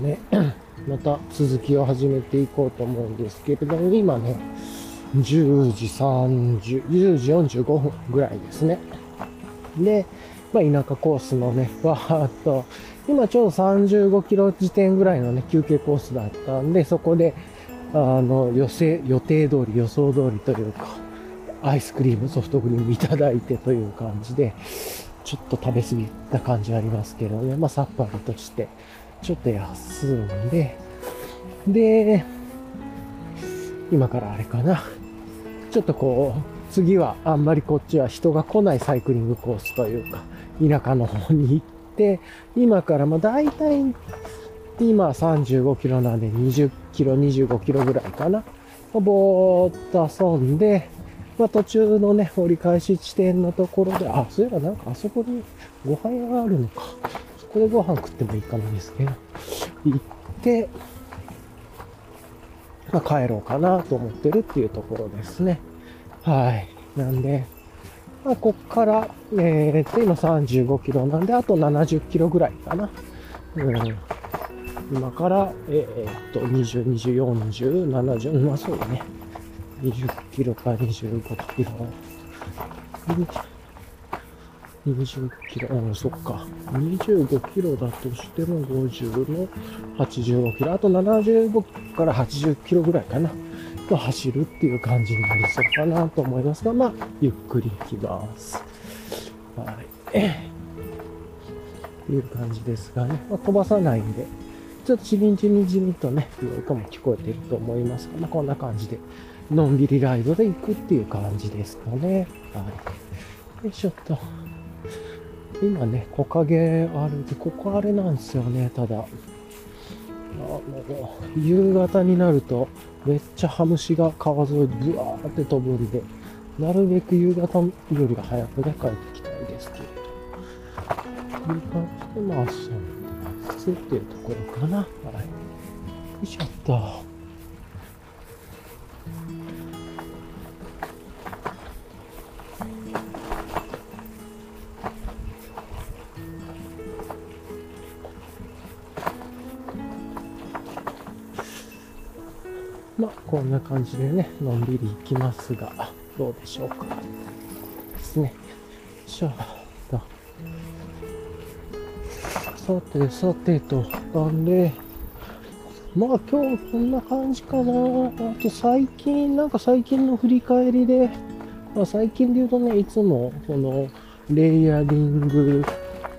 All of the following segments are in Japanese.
ね、また続きを始めていこうと思うんですけれども、今ね、10時30、10時45分ぐらいですね。で、まあ、田舎コースのね、わーっと、今ちょうど35キロ時点ぐらいのね、休憩コースだったんで、そこで、あの、予定、予定通り、予想通りというか、アイスクリーム、ソフトクリームいただいてという感じで、ちょっと食べ過ぎた感じはありますけどね、まあ、さっぱりとして、ちょっと休んで、で、今からあれかな。ちょっとこう、次はあんまりこっちは人が来ないサイクリングコースというか、田舎の方に行って、今からまあ大体、今35キロなんで20キロ、25キロぐらいかな。ぼーっと遊んで、まあ途中のね、折り返し地点のところで、あ、そういえばなんかあそこにご飯屋があるのか。こでご飯食ってもいいかなんですけど、行って、まあ帰ろうかなと思ってるっていうところですね。はい。なんで、まあ、こっから、えー、っと、今35キロなんで、あと70キロぐらいかな。うん。今から、えー、っと、20、20、40、70、まあそうだね。20キロか25キロ。20キロ、うん、そっか。25キロだとしても50の85キロ。あと75から80キロぐらいかな。と走るっていう感じになりそうかなと思いますが、まあ、ゆっくり行きます。はい。っていう感じですがね。まあ、飛ばさないんで、ちょっとちりんちりんじみとね、いろかも聞こえてると思いますが、まあ、こんな感じで、のんびりライドで行くっていう感じですかね。はい。よいしょっと。今ね、木陰あるんで、ここあれなんですよね、ただ。あの夕方になると、めっちゃハムシが川沿いブワーって飛ぶんで、なるべく夕方よりは早くね、帰ってきたいですけれど。という感じで、まあ、遊んでますっていうところかな。はい。よいしょっと。まあ、こんな感じでね、のんびり行きますが、どうでしょうか。ですね。しょと。さて、さてと、なんで、まあ今日こんな感じかな。あと最近、なんか最近の振り返りで、まあ、最近で言うとね、いつもこのレイヤリング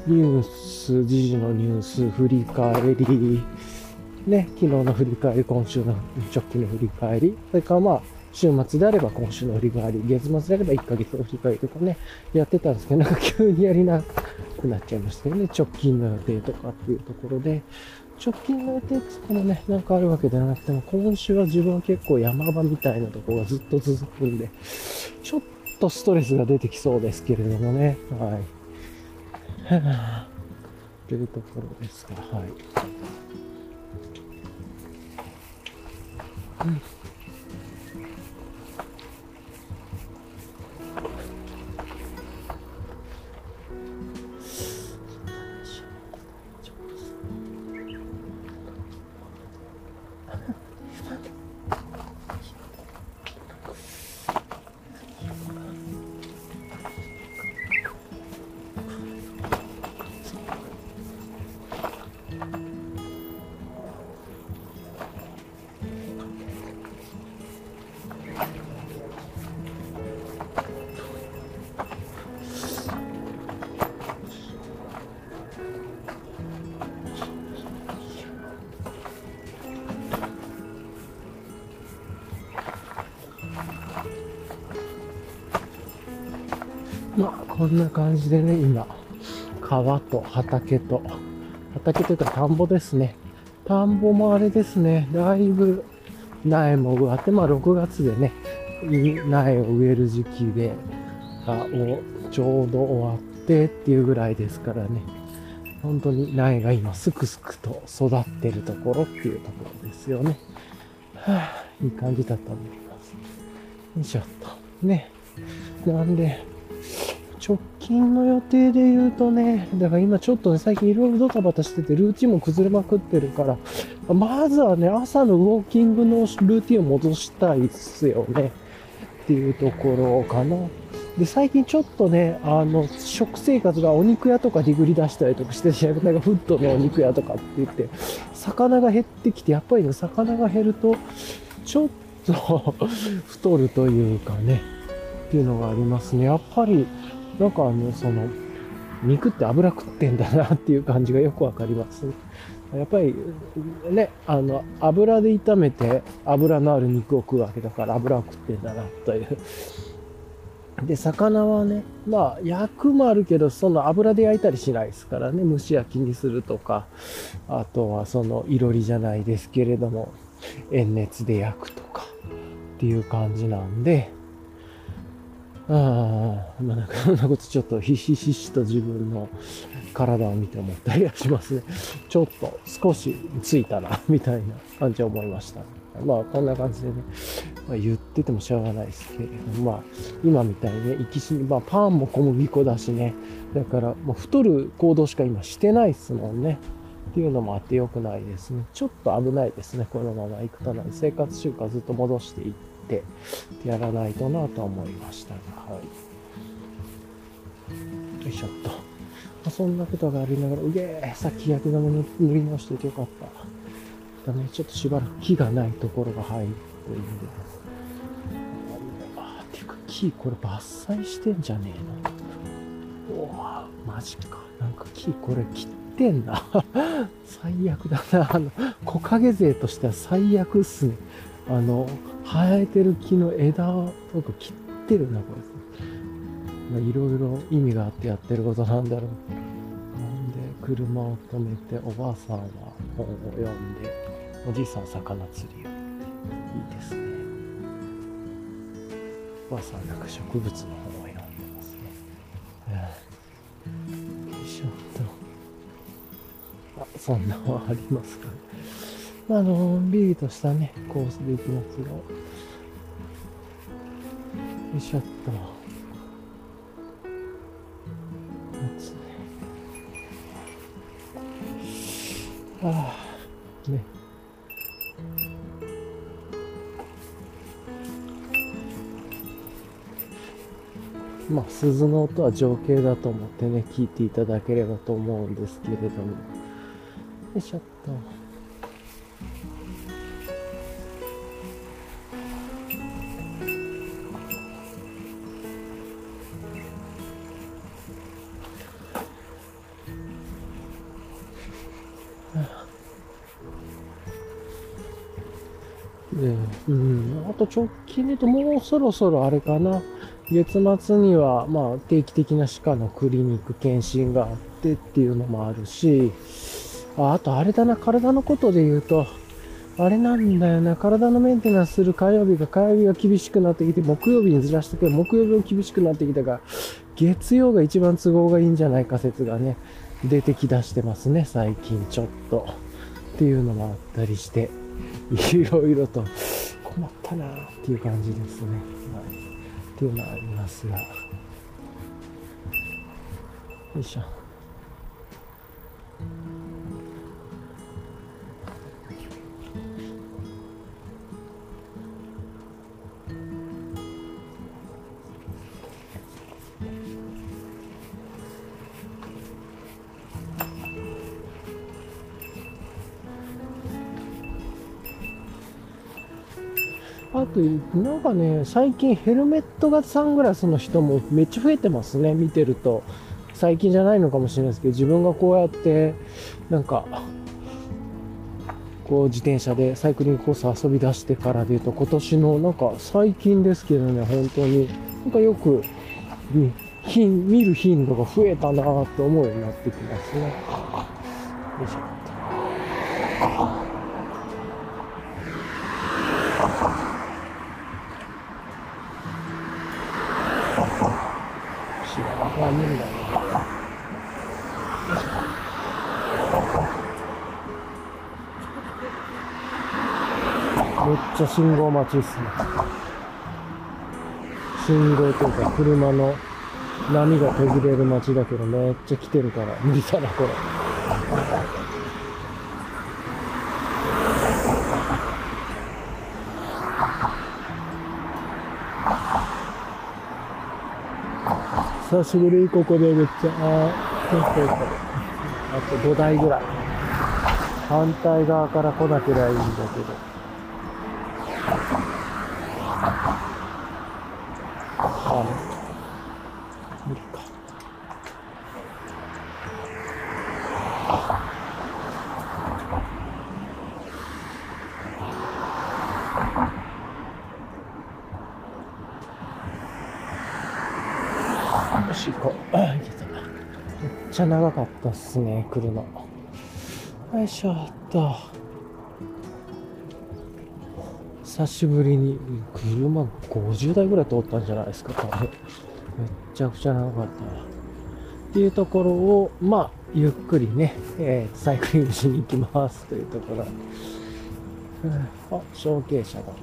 ニュース、時事のニュース、振り返り、ね、昨日の振り返り、今週の直近の振り返り、それからまあ、週末であれば今週の振り返り、月末であれば1ヶ月の振り返りとかね、やってたんですけど、なんか急にやりなくなっちゃいましたよね。直近の予定とかっていうところで、直近の予定って言もね、なんかあるわけではなくても、今週は自分は結構山場みたいなとこがずっと続くんで、ちょっとストレスが出てきそうですけれどもね、はい。というところですが、はい。うこんな感じでね、今、川と畑と、畑というか田んぼですね。田んぼもあれですね、だいぶ苗も植わって、まあ6月でね、苗を植える時期で、あちょうど終わってっていうぐらいですからね。本当に苗が今すくすくと育ってるところっていうところですよね。はあ、いい感じだと思います。よいしょっと。ね。なんで、直近の予定で言うとね、だから今ちょっとね、最近いろいろドタバタしてて、ルーティンも崩れまくってるから、まずはね、朝のウォーキングのルーティンを戻したいっすよね。っていうところかな。で、最近ちょっとね、あの、食生活がお肉屋とかでぐり出したりとかして、なんかフットのお肉屋とかって言って、魚が減ってきて、やっぱりね、魚が減ると、ちょっと 太るというかね、っていうのがありますね。やっぱり、なんかあの、その、肉って油食ってんだなっていう感じがよくわかります。やっぱりね、あの、油で炒めて油のある肉を食うわけだから油を食ってんだなという。で、魚はね、まあ、焼くもあるけど、その油で焼いたりしないですからね、蒸し焼きにするとか、あとはその、いろりじゃないですけれども、塩熱で焼くとか、っていう感じなんで、ああ、まあなんかそんなことちょっとひしひしと自分の体を見て思ったりはしますね。ちょっと少しついたな、みたいな感じは思いました。まあこんな感じでね、まあ、言っててもしょうがないですけれども、まあ今みたいにね、行きしに、まあパンも小麦粉だしね、だからもう太る行動しか今してないっすもんね。っていうのもあって良くないですね。ちょっと危ないですね、このまま行くとな生活習慣ずっと戻していって。てやらないとなと思いましたが、はい。よいしょっと。まあ、そんなことがありながら、うげえ、さっき焼き玉に塗り直しててよかった。だね、ちょっとしばらく木がないところが入っているんで。あー、ていうか木これ伐採してんじゃねえの？おわマジか。なんか木これ切ってんだ。最悪だな。あの、木陰勢としては最悪っすね。あの、生えてる木の枝とか切ってるな、これ。まあ、いろいろ意味があってやってることなんだろう。なんで、車を止めて、おばあさんは本を読んで、おじいさん魚釣りを。いいですね。おばあさんなんか植物の本を読んでますね。よいしょっと。あ、そんなのありますかね。まあ、のんびりとしたね、コースで行きますが、よいしょっと。ああ、ね。まあ、鈴の音は情景だと思ってね、聞いていただければと思うんですけれども。よいしょっと。で、うん、あと直近で言うともうそろそろあれかな。月末には、まあ、定期的な歯科のクリニック検診があってっていうのもあるし、ああとあれだな、体のことで言うと、あれなんだよな、体のメンテナンスする火曜日が火曜日が厳しくなってきて、木曜日にずらしてくる、木曜日も厳しくなってきたから、月曜が一番都合がいいんじゃないか説がね、出てきだしてますね、最近ちょっと。っていうのもあったりして。いろいろと困ったなっていう感じですね。はい、っていうのはありますが。よいしょ。と、なんかね、最近ヘルメット型サングラスの人もめっちゃ増えてますね、見てると。最近じゃないのかもしれないですけど、自分がこうやって、なんか、こう自転車でサイクリングコース遊び出してからで言うと、今年のなんか最近ですけどね、本当に、なんかよく、見る頻度が増えたなって思うようになってきますね。よいしょ。ちゃ信号待ちっすね。信号というか車の波が途切れる街だけどめっちゃ来てるから無理だな、これ。久しぶりここでめっちゃ、ああと5台ぐらい。反対側から来なけりゃいいんだけど。あ無理か。よし、行こう。あいけた。めっちゃ長かったっすね、来るの。よいしょっと。久しぶりに車50台ぐらい通ったんじゃないですか、多分。めっちゃくちゃ長かった。っていうところを、まあ、ゆっくりね、えー、サイクリングしに行きますというところ。うん、あ、小径車だ。よ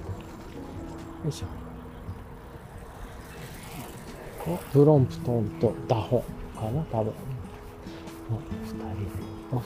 いしょ。あブロンプトンとダホンかな、多分。の二人の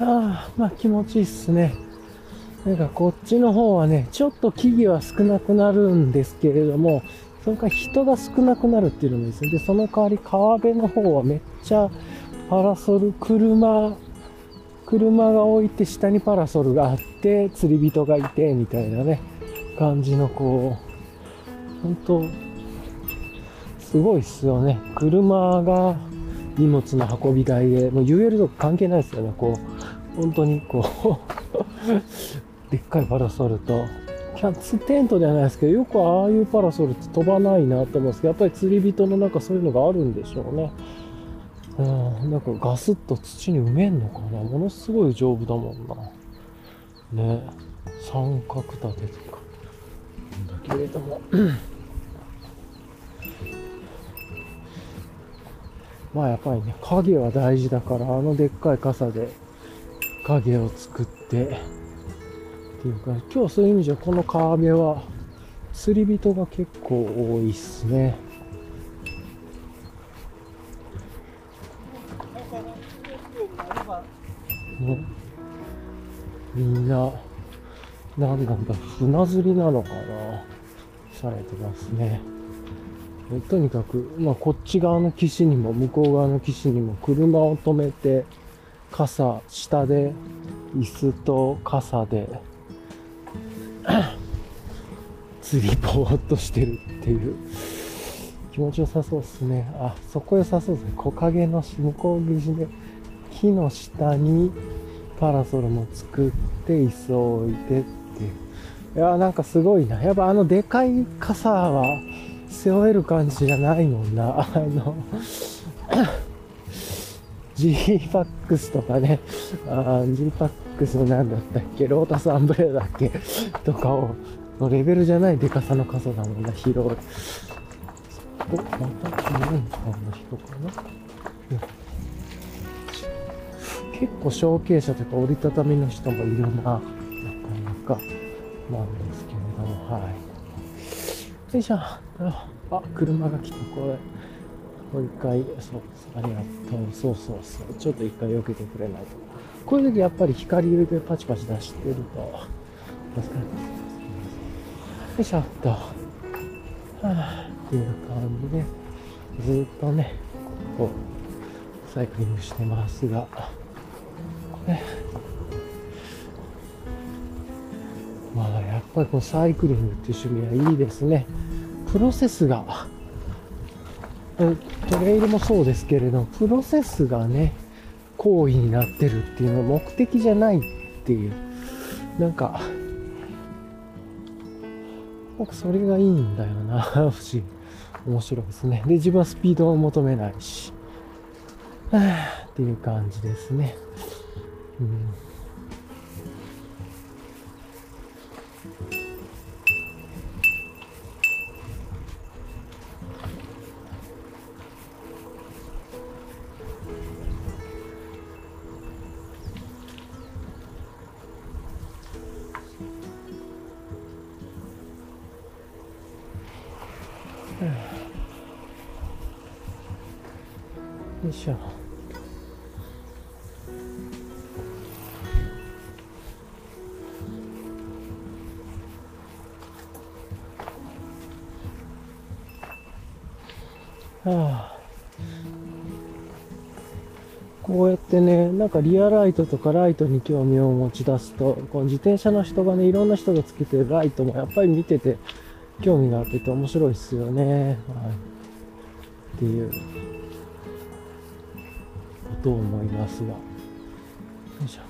ああ、まあ気持ちいいっすね。なんかこっちの方はね、ちょっと木々は少なくなるんですけれども、それから人が少なくなるっていうのもいいですね。で、その代わり川辺の方はめっちゃパラソル、車、車が置いて下にパラソルがあって、釣り人がいて、みたいなね、感じのこう、本当すごいっすよね。車が荷物の運び台で、もう UL とか関係ないですよね。こう、本当にこう、でっかいパラソルと、キャンツテントではないですけど、よくああいうパラソルって飛ばないなと思うんですけど、やっぱり釣り人の中そういうのがあるんでしょうね。うん、なんかガスッと土に埋めんのかなものすごい丈夫だもんな。ね三角立てとか。だけれども。まあやっぱりね、影は大事だから、あのでっかい傘で影を作って、っていうか、今日そういう意味じゃこの川辺は釣り人が結構多いっすね。ねみんな、なんなんだ、船釣りなのかなされてますね。えとにかく、まあ、こっち側の岸にも、向こう側の岸にも車を止めて、傘、下で、椅子と傘で、釣りぼーっとしてるっていう、気持ちよさそうですね。あ、そこ良さそうですね。木陰の向こう岸で、木の下にパラソルも作って、椅子を置いてっていう。いや、なんかすごいな。やっぱあのでかい傘は、背負える感じじゃないもんな。あの、G-PAX とかね、G-PAX のなんだったっけ、ロータスアンブレラだっけとかを、のレベルじゃないでかさの傘だもんな、広い。お、また、何さんの人かな、うん結構小径車とか折りたたみの人もいるな。なかなか、なんですけれども、はい。よいしょ。あ、車が来た。これ。もう一回、そう、ありがとう。そうそうそう。ちょっと一回避けてくれないと。こういう時やっぱり光入れてパチパチ出してると、助かる。よいしょっと。はぁ、っていう感じで、ずっとね、こう、サイクリングしてますが、ねまあやっぱりこのサイクリングっていう趣味はいいですね。プロセスが、トレイルもそうですけれど、プロセスがね、行為になってるっていうのは目的じゃないっていう、なんか、なんかそれがいいんだよな、不思議。面白いですね。で、自分はスピードを求めないし、は ぁっていう感じですね。うんなんかリアライトとかライトに興味を持ち出すと、この自転車の人がね、いろんな人がつけてるライトもやっぱり見てて興味があってて面白いですよね。はい、っていうことを思いますが。よいしょ。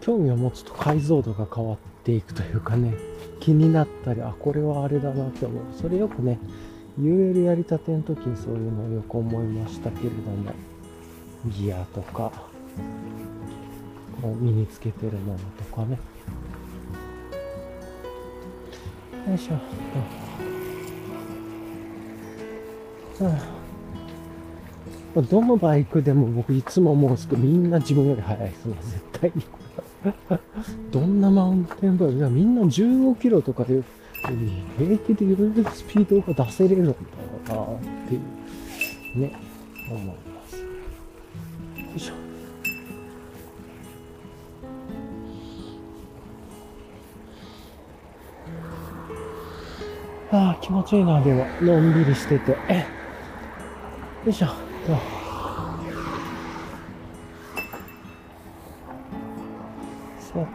興味を持つと解像度が変わっていくというかね、気になったり、あ、これはあれだなって思う。それよくね、UL やりたての時にそういうのよく思いましたけれども、ギアとかこう、身につけてるものとかね。よいしょ。うん、どのバイクでも僕いつも思うんですけど、みんな自分より速いですね、絶対に。どんなマウンテンバイク、みんな15キロとかで平気でいろいろスピードが出せれるんだろうなっていう、ね、思います。よいしょ。ああ、気持ちいいな、でも、のんびりしてて。よいしょ。さ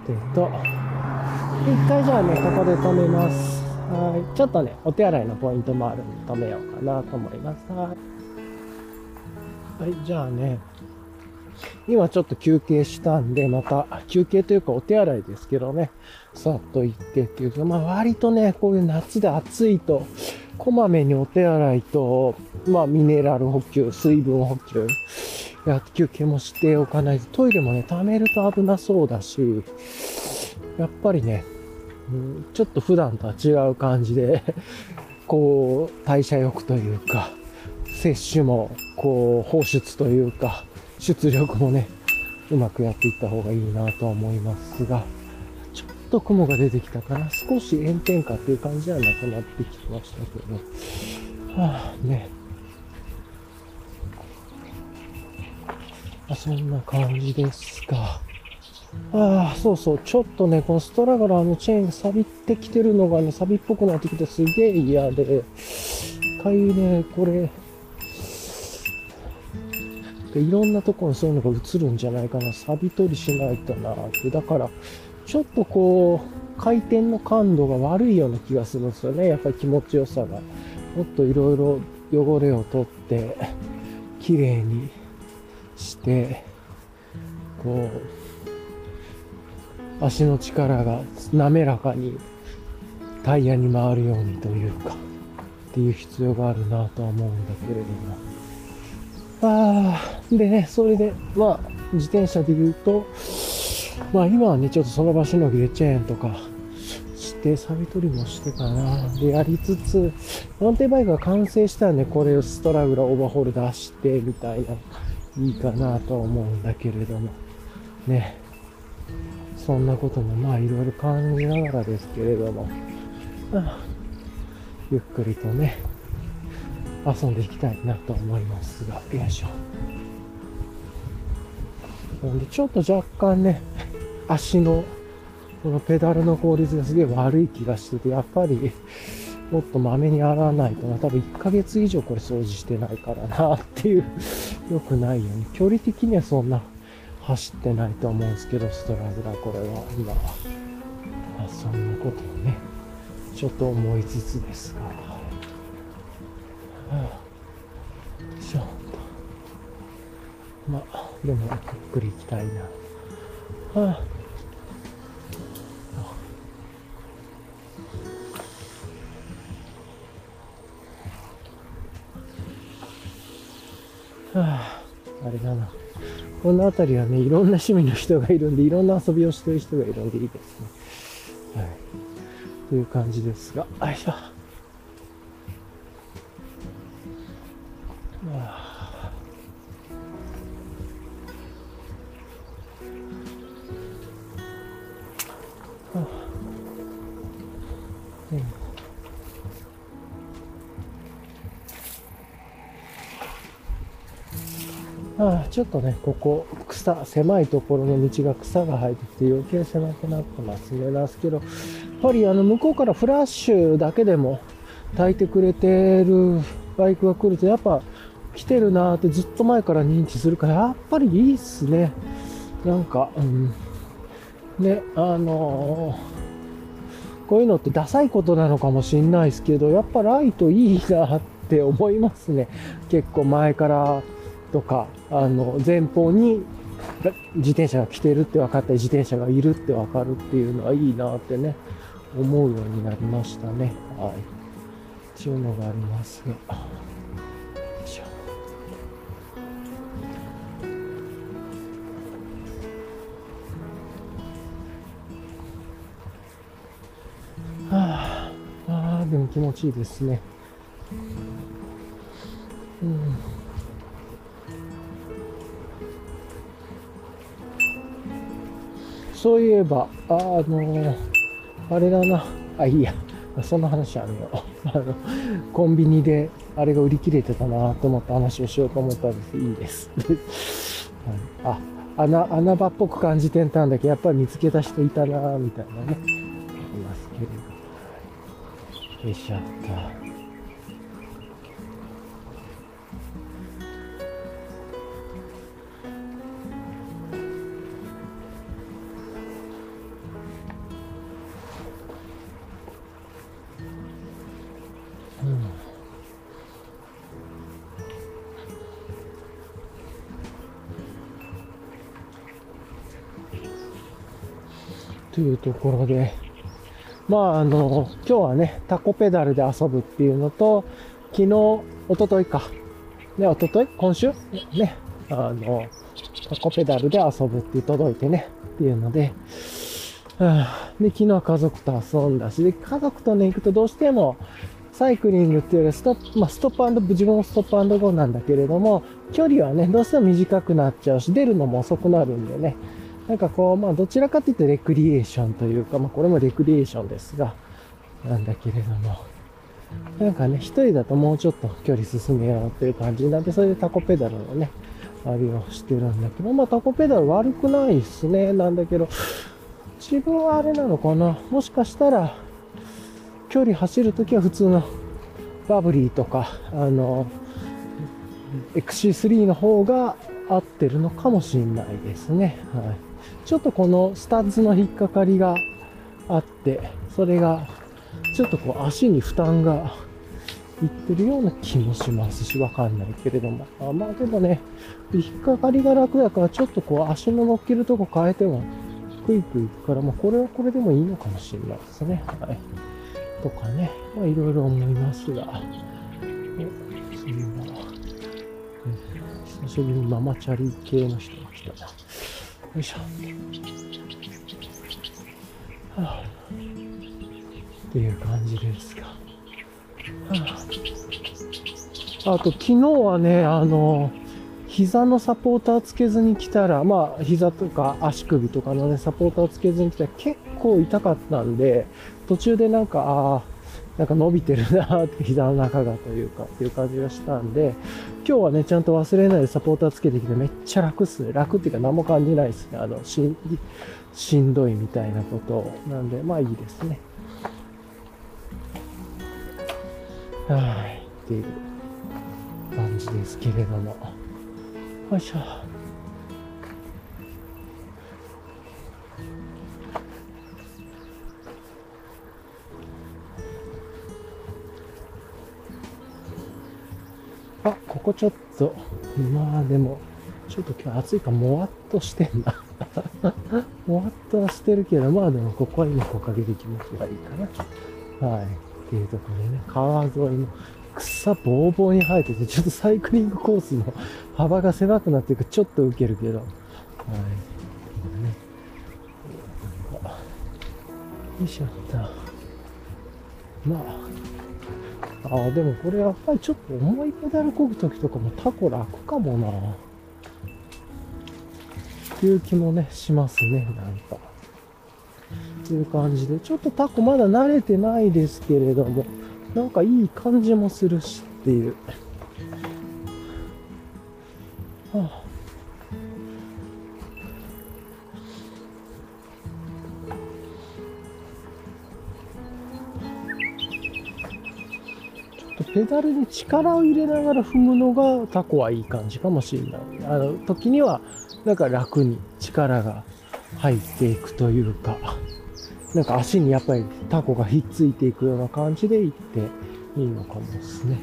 てと、一回じゃあね、ここで止めます。はい。ちょっとね、お手洗いのポイントもあるんで止めようかなと思います。はい。じゃあね、今ちょっと休憩したんで、また休憩というかお手洗いですけどね、さっと行ってっていうか、まあ割とね、こういう夏で暑いと、こまめにお手洗いと、まあミネラル補給、水分補給、や休憩もしておかないと、トイレもね、溜めると危なそうだし、やっぱりね、うん、ちょっと普段とは違う感じで、こう、代謝欲というか、摂取も、こう、放出というか、出力もね、うまくやっていった方がいいなとは思いますが、ちょっと雲が出てきたかな。少し炎天下っていう感じはなくなってきましたけど、はあ、ね。あそんな感じですか。ああ、そうそう。ちょっとね、このストラガラーのチェーンが錆びてきてるのがね、錆びっぽくなってきてすげえ嫌で、一回ね、これ、いろんなとこにそういうのが映るんじゃないかな。錆び取りしないとなって。だから、ちょっとこう、回転の感度が悪いような気がするんですよね。やっぱり気持ちよさが。もっといろいろ汚れを取って、綺麗にして、こう、足の力が滑らかにタイヤに回るようにというか、っていう必要があるなとは思うんだけれども。ああ、でね、それで、まあ、自転車で言うと、まあ今はね、ちょっとその場しのぎでチェーンとかして、錆び取りもしてかな。で、やりつつ、マウンテンバイクが完成したらね、これをストラグラーオーバーホール出して、みたいな、いいかなとは思うんだけれども、ね。そんなこともまあいろいろ感じながらですけれども、ゆっくりとね、遊んでいきたいなと思いますが、よいしょ。なんでちょっと若干ね、足のこのペダルの効率がすげえ悪い気がしてて、やっぱりもっとまめに洗わないとな、多分1ヶ月以上これ掃除してないからなっていう良くないよね。距離的にはそんな走ってないと思うんですけど、ストラグラこれは今は。そんなことをね、ちょっと思いつつですが。はあ、よいしょ。まあ、でも、ゆっくり行きたいな。はあ。はあ、あれだな。この辺りはね、いろんな趣味の人がいるんで、いろんな遊びをしてる人がいるんでいいですね。はい。という感じですが、よいしょ。ちょっとね、ここ、草、狭いところの道が草が生えてきて余計狭くなってますね。ですけど、やっぱりあの、向こうからフラッシュだけでも焚いてくれてるバイクが来ると、やっぱ来てるなーってずっと前から認知するから、やっぱりいいっすね。なんか、うん。ね、あのー、こういうのってダサいことなのかもしんないですけど、やっぱライトいいなって思いますね。結構前からとか、あの、前方に自転車が来てるって分かったり、自転車がいるって分かるっていうのはいいなってね、思うようになりましたね。はい。っていうのがありますが。よいしょはあ、ああ、でも気持ちいいですね。うん。そういえば、ああのあれだな。あ、いいや。そんな話あるよ。あの、コンビニであれが売り切れてたなと思った話をしようと思ったんです。いいです。はい、あ、穴、穴場っぽく感じてたんだけど、やっぱり見つけた人いたなみたいなね。ありますけれど。よいしょっと。というところで、まあ、あの、今日はね、タコペダルで遊ぶっていうのと、昨日、一昨日か。ね、一昨日？今週？ね、あの、タコペダルで遊ぶって届いてね、っていうので、はあ、で、昨日は家族と遊んだし、で、家族とね、行くとどうしても、サイクリングっていうよりストップ、まあ、ストップ自分もストップゴーなんだけれども、距離はね、どうしても短くなっちゃうし、出るのも遅くなるんでね、なんかこう、まあどちらかというとレクリエーションというか、まあこれもレクリエーションですが、なんだけれども、なんかね、一人だともうちょっと距離進めようっていう感じになって、それでタコペダルをね、あれをしてるんだけど、まあタコペダル悪くないっすね、なんだけど、自分はあれなのかな、もしかしたら、距離走るときは普通のバブリーとか、あの、XC3 の方が合ってるのかもしれないですね。はい。ちょっとこのスタッズの引っかかりがあって、それがちょっとこう足に負担がいってるような気もしますし、わかんないけれども。あまあでもね、引っかかりが楽だからちょっとこう足の乗っけるとこ変えてもクイクいくから、まあこれはこれでもいいのかもしれないですね。はい。とかね、まあいろいろ思いますが。そういうのは、久しぶりにママチャリ系の人が来たな。いしょ。はあ、っていう感じですが。はあ、あと、昨日はね、あの、膝のサポーターつけずに来たら、まあ、膝とか足首とかのね、サポーターつけずに来たら結構痛かったんで、途中でなんか、ああ、なんか伸びてるなって膝の中がというかっていう感じがしたんで、今日はね、ちゃんと忘れないでサポーターつけてきてめっちゃ楽っすね。楽っていうか何も感じないですね。あの、し、しんどいみたいなことなんで、まあいいですね。はい。っていう感じですけれども。よいしょ。こちょっと、まあでも、ちょっと今日暑いからもわっとしてんな。もわっとはしてるけど、まあでもここは今木陰で気持ちがいいかな。はい。っていうところでね、川沿いの草ぼうぼうに生えてて、ちょっとサイクリングコースの幅が狭くなっていくちょっと受けるけど。はい。ね、よいしょっと。まあ。ああ、でもこれやっぱりちょっと重いペダル漕ぐときとかもタコ楽かもな。っていう気もね、しますね、なんか。っていう感じで、ちょっとタコまだ慣れてないですけれども、なんかいい感じもするしっていう。はあペダルに力を入れながら踏むのがタコはいい感じかもしれない。あの時には、なんか楽に力が入っていくというか、なんか足にやっぱりタコがひっついていくような感じでいっていいのかもですね。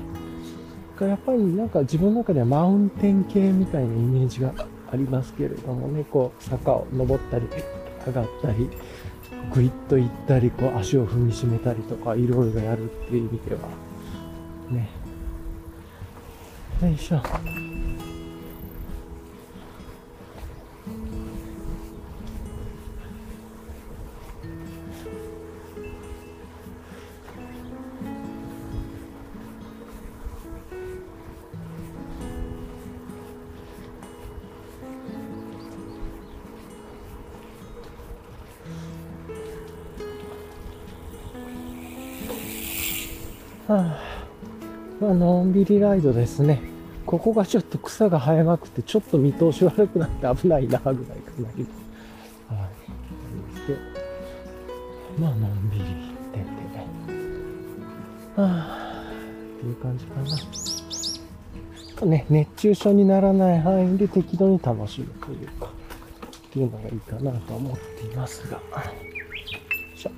やっぱりなんか自分の中ではマウンテン系みたいなイメージがありますけれどもね、こう坂を登ったり上がったり、グイッと行ったり、こう足を踏みしめたりとか、いろいろやるっていう意味では、ね。よいあのんびりライドですね。ここがちょっと草が生えまくって、ちょっと見通し悪くなって危ないな、ぐらいかなり。はい。で、まあ、のんびり行ってて。はあ、っていう感じかな。ね、熱中症にならない範囲で適度に楽しむというか、っていうのがいいかなと思っていますが。よいしょ。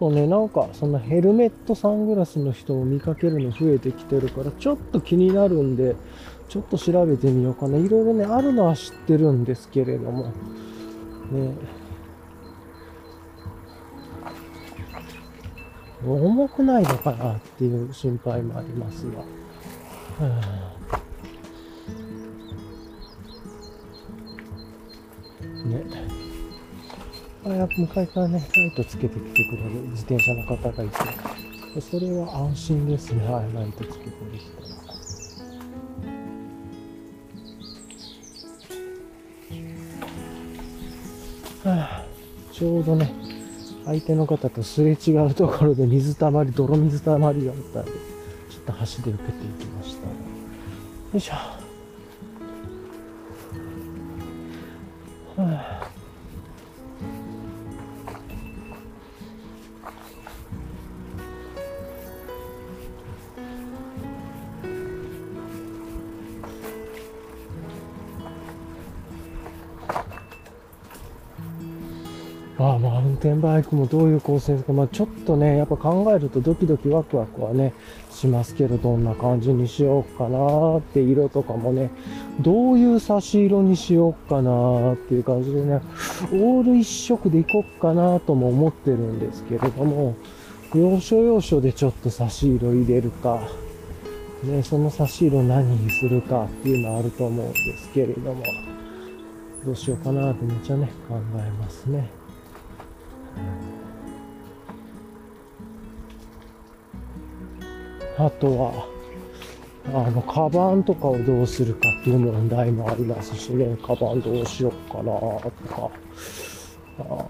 ちょっとね、なんか、そのヘルメットサングラスの人を見かけるの増えてきてるから、ちょっと気になるんで、ちょっと調べてみようかな。いろいろね、あるのは知ってるんですけれども、ね。重くないのかなっていう心配もありますが。はあ、ね。あやっぱ向かいからね、ライトつけてきてくれる自転車の方がいて、それは安心ですね。はい、ライトつけてる人は。はあ、ちょうどね、相手の方とすれ違うところで水たまり、泥水たまりがあったんで、ちょっと橋で受けていきました。よいしょ。バイクもどういう構成ですか。まあちょっとね、やっぱ考えるとドキドキワクワクはね、しますけど、どんな感じにしようかなって、色とかもね、どういう差し色にしようかなっていう感じでね、オール一色でいこうかなとも思ってるんですけれども、要所要所でちょっと差し色入れるか、ね、その差し色何にするかっていうのはあると思うんですけれども、どうしようかなってめっちゃね、考えますね。あとは、あの、カバンとかをどうするかっていう問題もありますしね、カバンどうしようかなとか、あの、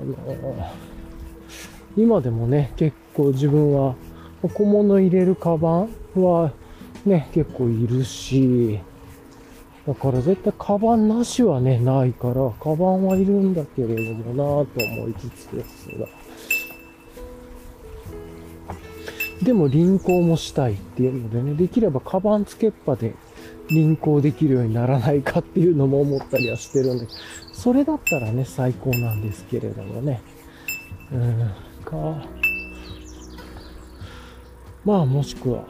今でもね、結構自分は小物入れるカバンはね、結構いるし、だから絶対カバンなしはね、ないから、カバンはいるんだけれどもなぁと思いつつですが。でも輪行もしたいっていうのでね、できればカバンつけっぱで輪行できるようにならないかっていうのも思ったりはしてるんで、それだったらね、最高なんですけれどもね。うん、か。まあ、もしくは、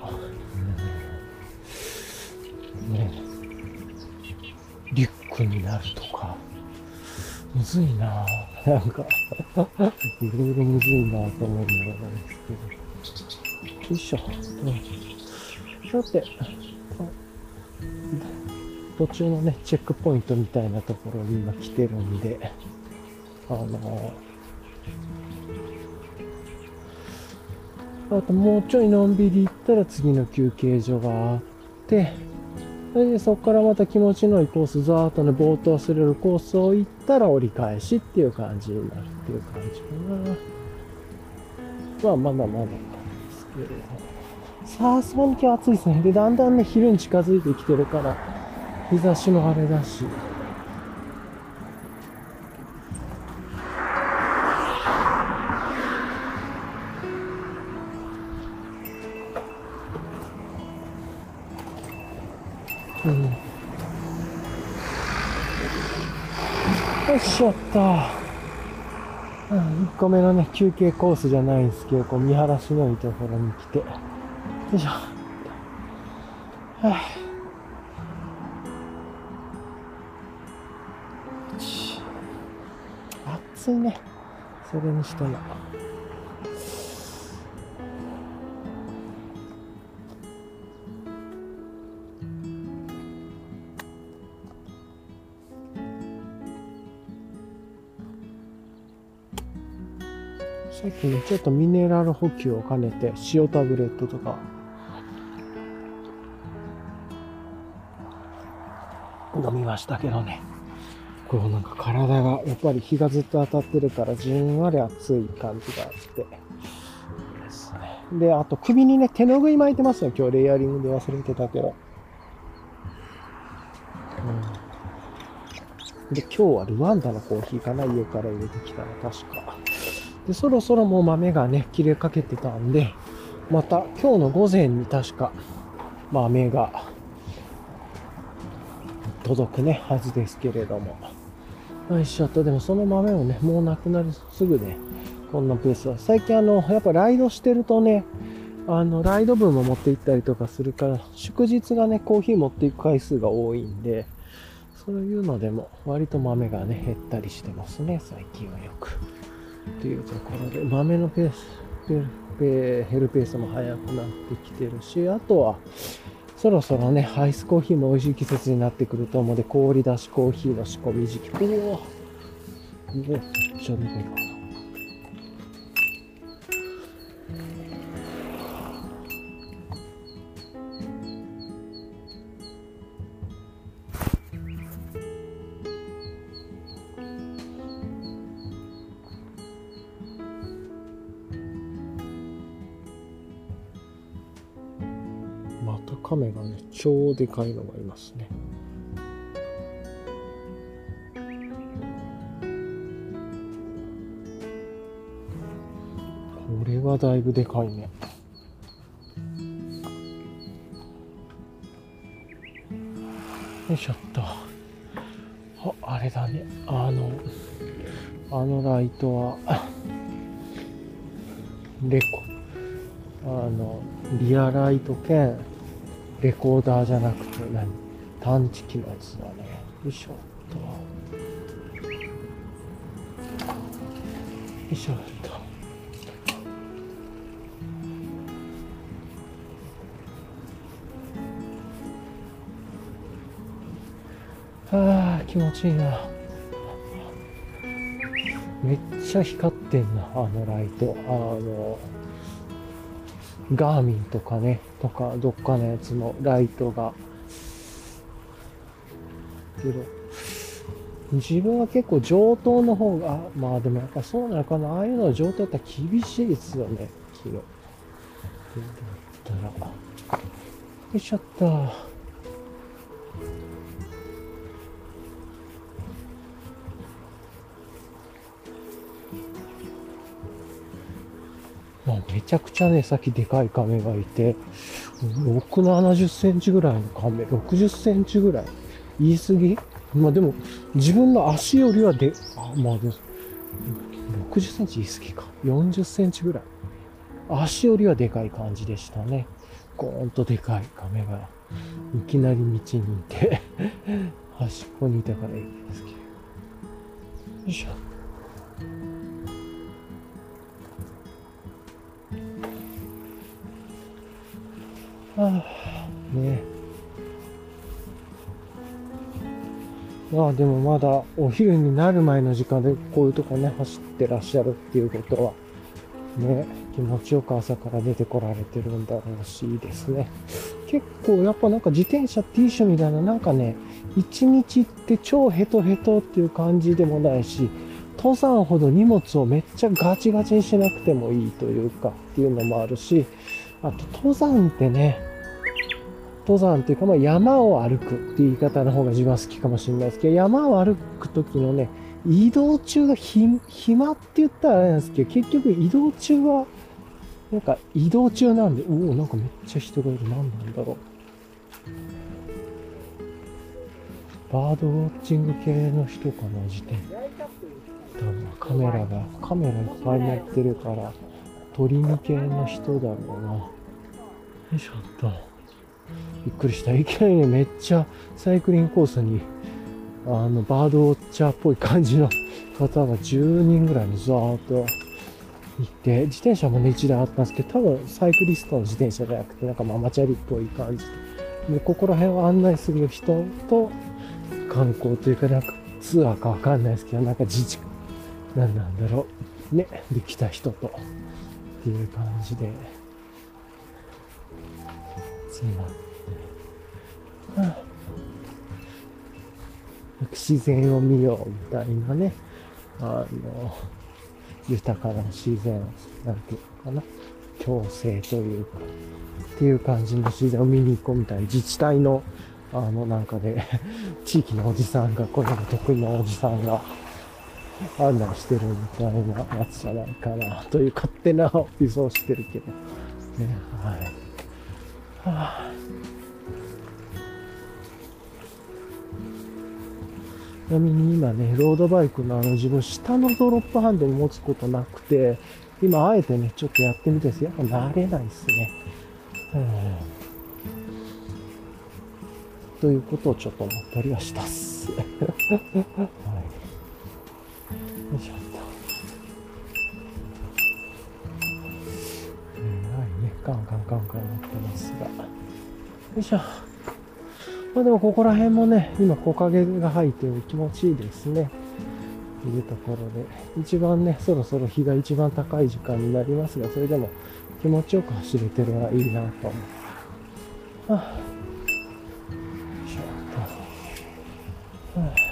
うん、ね、になるとか、むずいななんかいろいろむずいなぁと思うんだろうんですけど。よいしょ。うん、さて、途中のね、チェックポイントみたいなところに今来てるんで、あのあともうちょいのんびり行ったら次の休憩所があって、それでそこからまた気持ちのいいコース、ザーっとね、ぼーっと忘れるコースを行ったら折り返しっていう感じになるっていう感じかな。まあ、まだまだなんですけれど。さあ、そん今日暑いですね。で、だんだんね、昼に近づいてきてるから、日差しもあれだし。しょっと。うん、1個目のね、休憩コースじゃないんですけど、こう見晴らしのいいところに来て、よいしょ。はい、暑いね。それにしても。ちょっとミネラル補給を兼ねて、塩タブレットとか、飲みましたけどね。こうなんか体が、やっぱり日がずっと当たってるから、じんわり暑い感じがあって。ですね。で、あと首にね、手ぬぐい巻いてますよ。今日レイヤリングで忘れてたけど。うん、で、今日はルワンダのコーヒーかな家から入れてきたら確か。で、そろそろもう豆がね、切れかけてたんで、また今日の午前に確か豆が届くね、はずですけれども。よいしょと、でもその豆をね、もうなくなるすぐね、こんなペースは。最近あの、やっぱライドしてるとね、あの、ライド分も持って行ったりとかするから、祝日がね、コーヒー持っていく回数が多いんで、そういうのでも割と豆がね、減ったりしてますね、最近はよく。っていうところで、豆のペース、ペ減るペースも速くなってきてるし、あとは、そろそろね、アイスコーヒーも美味しい季節になってくると思うので、氷出しコーヒーの仕込み時期。おおおめっちゃ出てる。亀がね、超でかいのがいますね。これはだいぶでかいね。よいしょっと。あ、あれだね。あの、あのライトは、レコ。あの、リアライト兼レコーダーじゃなくて何？探知機のやつだね。よいしょっと。よいしょっと。ああ、気持ちいいな。めっちゃ光ってんな、あのライト。あの、ガーミンとかね、とか、どっかのやつのライトが。けど、自分は結構上等の方が、まあでもやっぱそうなのかな。ああいうのは上等だったら厳しいですよね、昨日。ったら、よいしょっと。めちゃくちゃね、さっきでかい亀がいて、6、70センチぐらいの亀、60センチぐらい。言い過ぎ？まあでも、自分の足よりはで、あ、まあでも、60センチ言い過ぎか。40センチぐらい。足よりはでかい感じでしたね。ゴーンとでかい亀が、いきなり道にいて 端っこにいたからいいですけど。よいしょ。はあ、ねまあでもまだお昼になる前の時間でこういうとこね、走ってらっしゃるっていうことは、ね、気持ちよく朝から出てこられてるんだろうし、ですね。結構やっぱなんか自転車 T シャみたいななんかね、一日って超ヘトヘトっていう感じでもないし、登山ほど荷物をめっちゃガチガチにしなくてもいいというかっていうのもあるし、あと登山ってね、登山っていうか、まあ、山を歩くっていう言い方の方が自分は好きかもしれないですけど、山を歩く時のね、移動中がひ暇って言ったらあれなんですけど、結局移動中は、なんか移動中なんで、おお、なんかめっちゃ人がいる。何なんだろう。バードウォッチング系の人かな、自転多分カメラが、カメラいっぱい持ってるから、鳥見系の人だろうな。よいしょっと。びっくりした。いきなりね、めっちゃサイクリングコースに、あの、バードウォッチャーっぽい感じの方が10人ぐらいにザーっと行って、自転車もね、1台あったんですけど、多分サイクリストの自転車じゃなくて、なんかママチャリっぽい感じで。で、ここら辺を案内する人と、観光というか、なんかツアーかわかんないですけど、なんか自治、何なんだろう。ね、できた人と、っていう感じで、すいません。自然を見ようみたいなね、あの、豊かな自然、なんていうのかな、共生というか、っていう感じの自然を見に行こうみたいな。自治体の、あの、なんかで、地域のおじさんが、これが得意なおじさんが案内してるみたいなやつじゃないかな、という勝手な予想してるけど、ね、はい。はあちなみに今ね、ロードバイクのあの自分下のドロップハンドル持つことなくて、今あえてね、ちょっとやってみてやっぱ慣れないですね。ということをちょっと思ったりはしたっす。カンカンカンカンなってますが。よいしょ。まあでもここら辺もね、今木陰が入って気持ちいいですね。というところで、一番ね、そろそろ日が一番高い時間になりますが、それでも気持ちよく走れてるのはいいなと思う。はあ、よいしょっと。はあ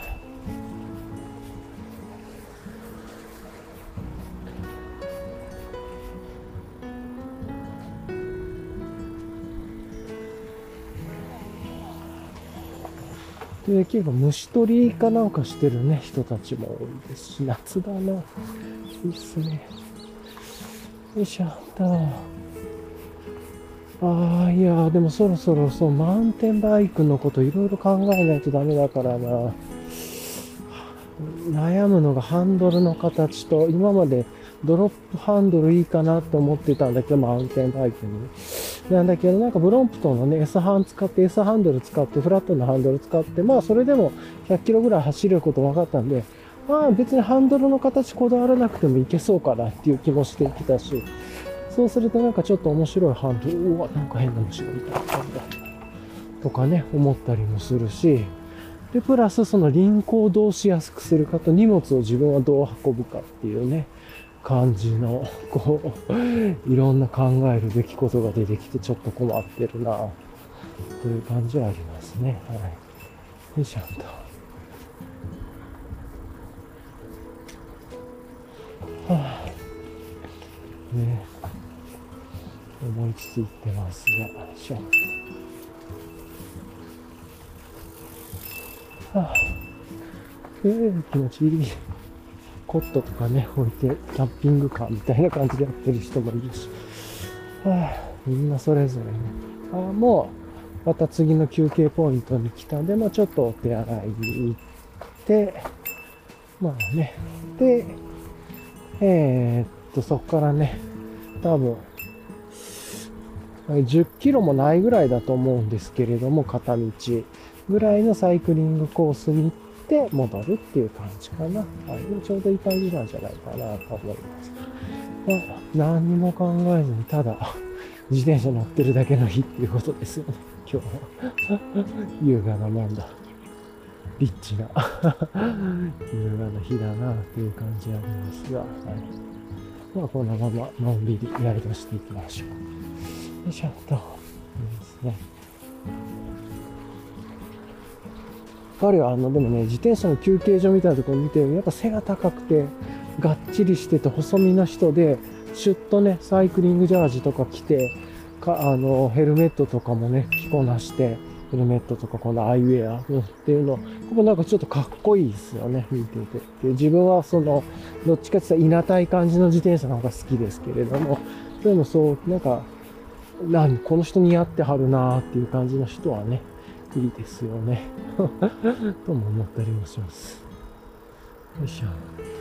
で、結構虫取りかなんかしてるね、人たちも多いですし、夏だな。いいっすね。よいしょ、と。ああ、いや、でもそろそろそう、マウンテンバイクのこといろいろ考えないとダメだからな。悩むのがハンドルの形と、今までドロップハンドルいいかなと思ってたんだけど、マウンテンバイクに。なんだけど、なんかブロンプトンのね、S ハン使って、S ハンドル使って、フラットのハンドル使って、まあそれでも100キロぐらい走れること分かったんで、まあ別にハンドルの形こだわらなくてもいけそうかなっていう気もしてきたし、そうするとなんかちょっと面白いハンドル、うわ、なんか変な虫がいたんだ。とかね、思ったりもするし、で、プラスその輪行をどうしやすくするかと荷物を自分はどう運ぶかっていうね、感じの、こう、いろんな考えるべきことが出てきてちょっと困ってるな、という感じはありますね。はい。よいしょと。はあ、ね思いち着いてますが、よいしょ。はあ、えー、気持ちいい。コットとかね、置いて、キャンピングカーみたいな感じでやってる人もいるし。はあ、みんなそれぞれね。あもう、また次の休憩ポイントに来たんで、まあちょっとお手洗いに行って、まあね。で、えー、っと、そこからね、多分、10キロもないぐらいだと思うんですけれども、片道ぐらいのサイクリングコースに行って戻るっていう感じかな。はい、ちょうどいい感じなんじゃないかなと思います。まあ、何にも考えずに、ただ、自転車乗ってるだけの日っていうことですよね。今日は。優雅なもんだ。リッチな 優雅な日だなっていう感じありますが、はい。まあ、このままのんびりやりとしていきましょう。よいしょっと。いいですね。彼はあの、でもね、自転車の休憩所みたいなところ見て、やっぱ背が高くて、がっちりしてて細身の人で、シュッとね、サイクリングジャージとか着て、か、あの、ヘルメットとかもね、着こなして、ヘルメットとかこのアイウェアっていうの、ここなんかちょっとかっこいいですよね、見てて。で自分はその、どっちかって言ったらいなたい感じの自転車の方が好きですけれども、でもそう、なんか、何、この人似合ってはるなーっていう感じの人はね、いいですよね。とも思ったりもします。よいしょ。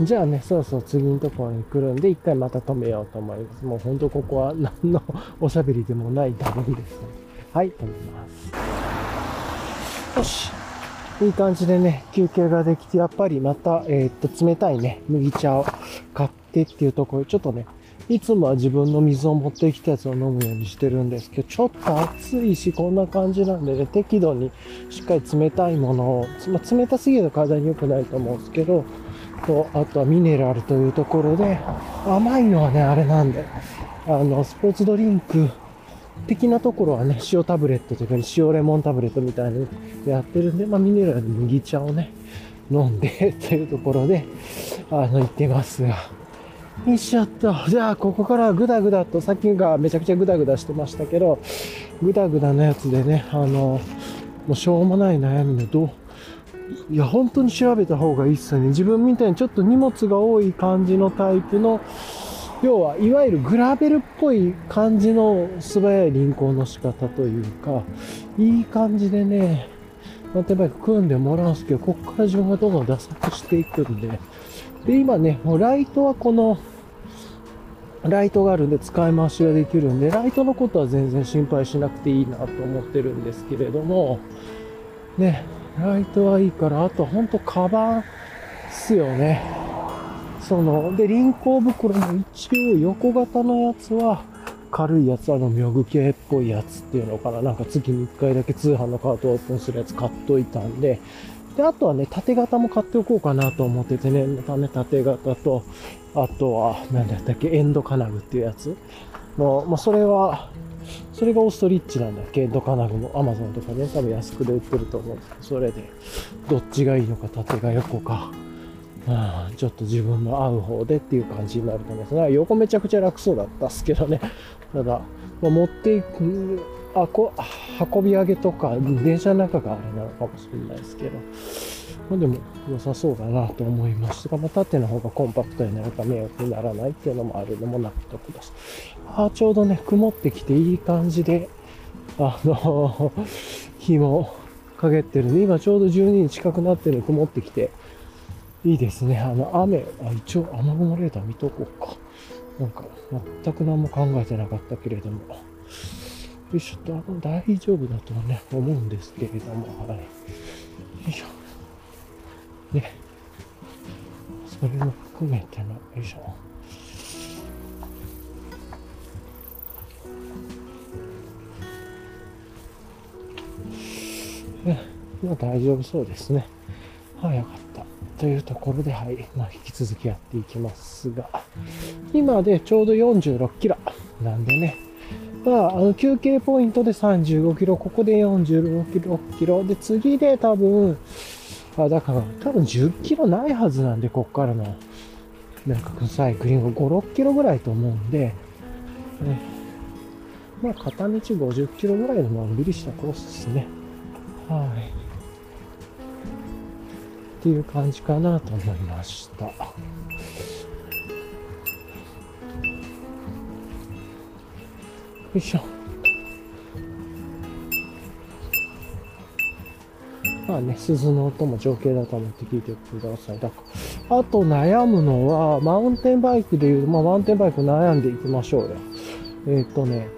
じゃあね、そろそろ次のところに来るんで、一回また止めようと思います。もうほんとここは何のおしゃべりでもないダメですね。はい、止めます。よし。いい感じでね、休憩ができて、やっぱりまた、えー、っと、冷たいね、麦茶を買ってっていうところ、ちょっとね、いつもは自分の水を持ってきたやつを飲むようにしてるんですけど、ちょっと暑いし、こんな感じなんでね、適度にしっかり冷たいものを、ま、冷たすぎると体に良くないと思うんですけど、と、あとはミネラルというところで、甘いのはね、あれなんで、あの、スポーツドリンク的なところはね、塩タブレットというか、塩レモンタブレットみたいにやってるんで、まあ、ミネラル麦茶をね、飲んでというところで、あの、行ってますが。よいしょっと。じゃあ、ここからグダグダと、さっきがめちゃくちゃグダグダしてましたけど、グダグダのやつでね、あの、もうしょうもない悩みのどう、いや、本当に調べた方がいいっすよね。自分みたいにちょっと荷物が多い感じのタイプの、要は、いわゆるグラベルっぽい感じの素早い輪行の仕方というか、いい感じでね、マウンテバイク組んでもらうんですけど、こっから自分がどんどん脱作していくんで、で、今ね、もうライトはこの、ライトがあるんで使い回しができるんで、ライトのことは全然心配しなくていいなと思ってるんですけれども、ね、ライトはいいから、あとほんとカバンっすよね。その、で、輪行袋も一応横型のやつは、軽いやつ、あの、妙具系っぽいやつっていうのかな。なんか月に1回だけ通販のカートオープンするやつ買っといたんで、で、あとはね、縦型も買っておこうかなと思っててね、またね、縦型と、あとは、なんだったっけ、エンド金具っていうやつ。もう、まあ、それは、それがオーストリッチなんだっけドカナグもアマゾンとかね、多分安くで売ってると思うんですけど、それで、どっちがいいのか、縦が横か、あちょっと自分の合う方でっていう感じになると思います。だから横めちゃくちゃ楽そうだったっすけどね。ただ、まあ、持っていく、あこ運び上げとか、電車の中があれなのかもしれないですけど、まあ、でも良さそうだなと思いましたまあ、縦の方がコンパクトになるか迷惑にならないっていうのもあるのも納得だし。あちょうどね、曇ってきていい感じで、あの、日も陰ってるんで、今ちょうど12時近くなってる曇ってきて、いいですね。あの、雨、あ一応雨雲レーダー見とこうか。なんか、全く何も考えてなかったけれども。よいしょっと、あの、大丈夫だとはね、思うんですけれども、はい。よいしょ。ね。それも含めての、よいしょ。まあ大丈夫そうですね。はい、よかった。というところで、はい、まあ引き続きやっていきますが、今でちょうど46キロなんでね、まあ、あの休憩ポイントで35キロ、ここで46キロ、キロで次で多分、あ、だから多分10キロないはずなんで、こっからの、なんかサイクリング5、6キロぐらいと思うんで、ね、まあ片道50キロぐらいののんびりしたコースですね。はい。っていう感じかなと思いました。よいしょ。まあね、鈴の音も情景だと思って聞いてください。だあと悩むのは、マウンテンバイクでいうと、まあマウンテンバイク悩んでいきましょうよ。えっ、とね、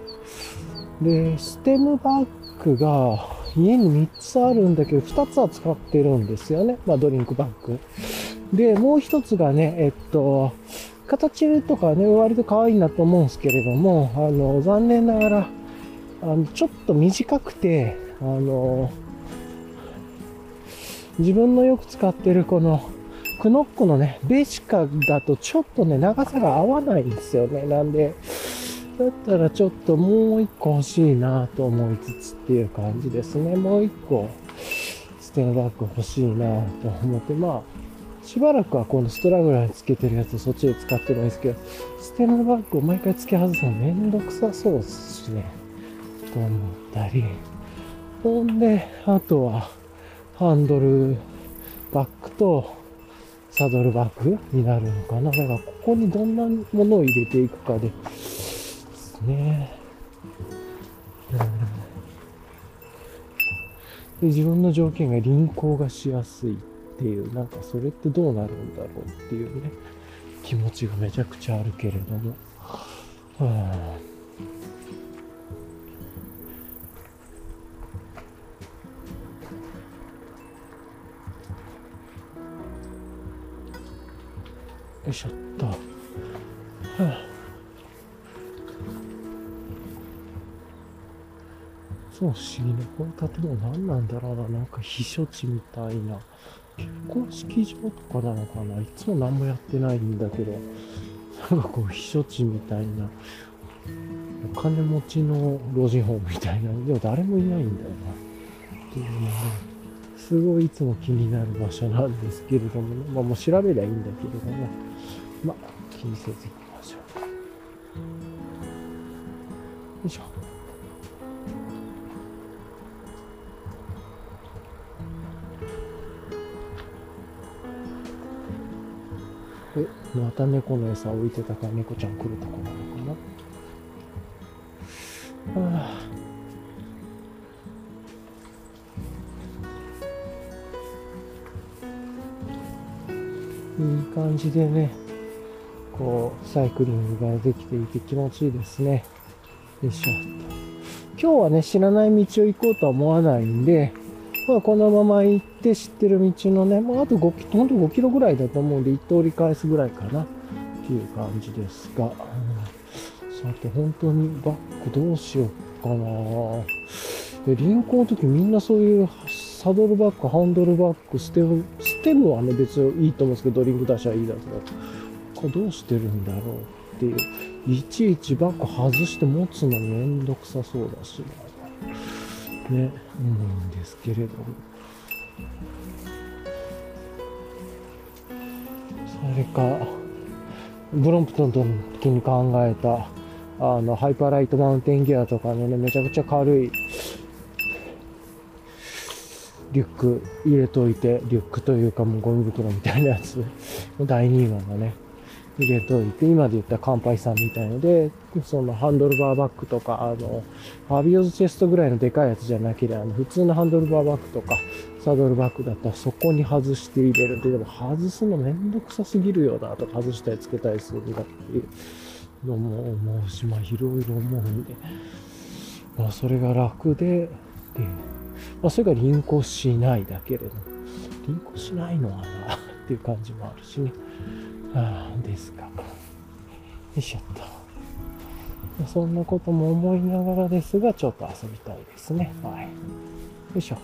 で、ステムバッグが家に3つあるんだけど、2つは使ってるんですよね。まあドリンクバッグ。で、もう1つがね、えっと、形とかね、割と可愛いなと思うんですけれども、あの、残念ながら、あの、ちょっと短くて、あの、自分のよく使ってるこの、クノックのね、ベーシカだとちょっとね、長さが合わないんですよね。なんで、だったらちょっともう一個欲しいなと思いつつっていう感じですね。もう一個、ステムバッグ欲しいなと思って、まあ、しばらくはこのストラグラーにつけてるやつそっちで使ってるんですけど、ステムバッグを毎回付け外すのめんどくさそうですしね。と思ったり。ほんで、あとは、ハンドルバッグとサドルバッグになるのかな。だからここにどんなものを入れていくかで、ね。うんで自分の条件が輪行がしやすいっていう、なんかそれってどうなるんだろうっていうね、気持ちがめちゃくちゃあるけれども。はあよいしょっと。はあ、そう不思議ね。この建物何なんだろうな。なんか避暑地みたいな。結婚式場とかなのかないつも何もやってないんだけど。なんかこう避暑地みたいな。お金持ちの老人ホームみたいな。でも誰もいないんだよな。っていうね。すごいいつも気になる場所なんですけれども、ね、まあもう調べりゃいいんだけれども、まあ気にせず行きましょう。よいしょ。え、また猫の餌置いてたから猫ちゃん来るとこなのかな？はあいい感じでね、こう、サイクリングができていて気持ちいいですね。よいしょ。今日はね、知らない道を行こうとは思わないんで、まあ、このまま行って知ってる道のね、まあ、あと5キロ、ほんと5キロぐらいだと思うんで、一通り返すぐらいかな、っていう感じですが、うん、さて、本当にバックどうしようかな。で、輪行の時みんなそういうサドルバック、ハンドルバック、ステム、ステムはね、別にいいと思うんですけど、ドリンク出しはいいだけど、これどうしてるんだろうっていう、いちいちバッグ外して持つのめんどくさそうだし、ね、思うんですけれども。それか、ブロンプトンの時に考えた、あの、ハイパーライトマウンテンギアとかのね、めちゃくちゃ軽いリュック入れといて、リュックというかもうゴミ袋みたいなやつ、第2話がね、入れといて、今で言った乾杯さんみたいので、そのハンドルバーバッグとか、あの、ファビオズチェストぐらいのでかいやつじゃなければ、あの、普通のハンドルバーバッグとか、サドルバッグだったらそこに外して入れる。で、でも外すのめんどくさすぎるよな、とか外したりつけたりするんだっていうのも思うし、まあいろいろ思うんで、まあそれが楽で、で、まあそれが輪行しないだけれども、輪行しないのはな、っていう感じもあるしね。あですか。よいしょっと。そんなことも思いながらですがちょっと遊びたいですね。はい。よいしょ。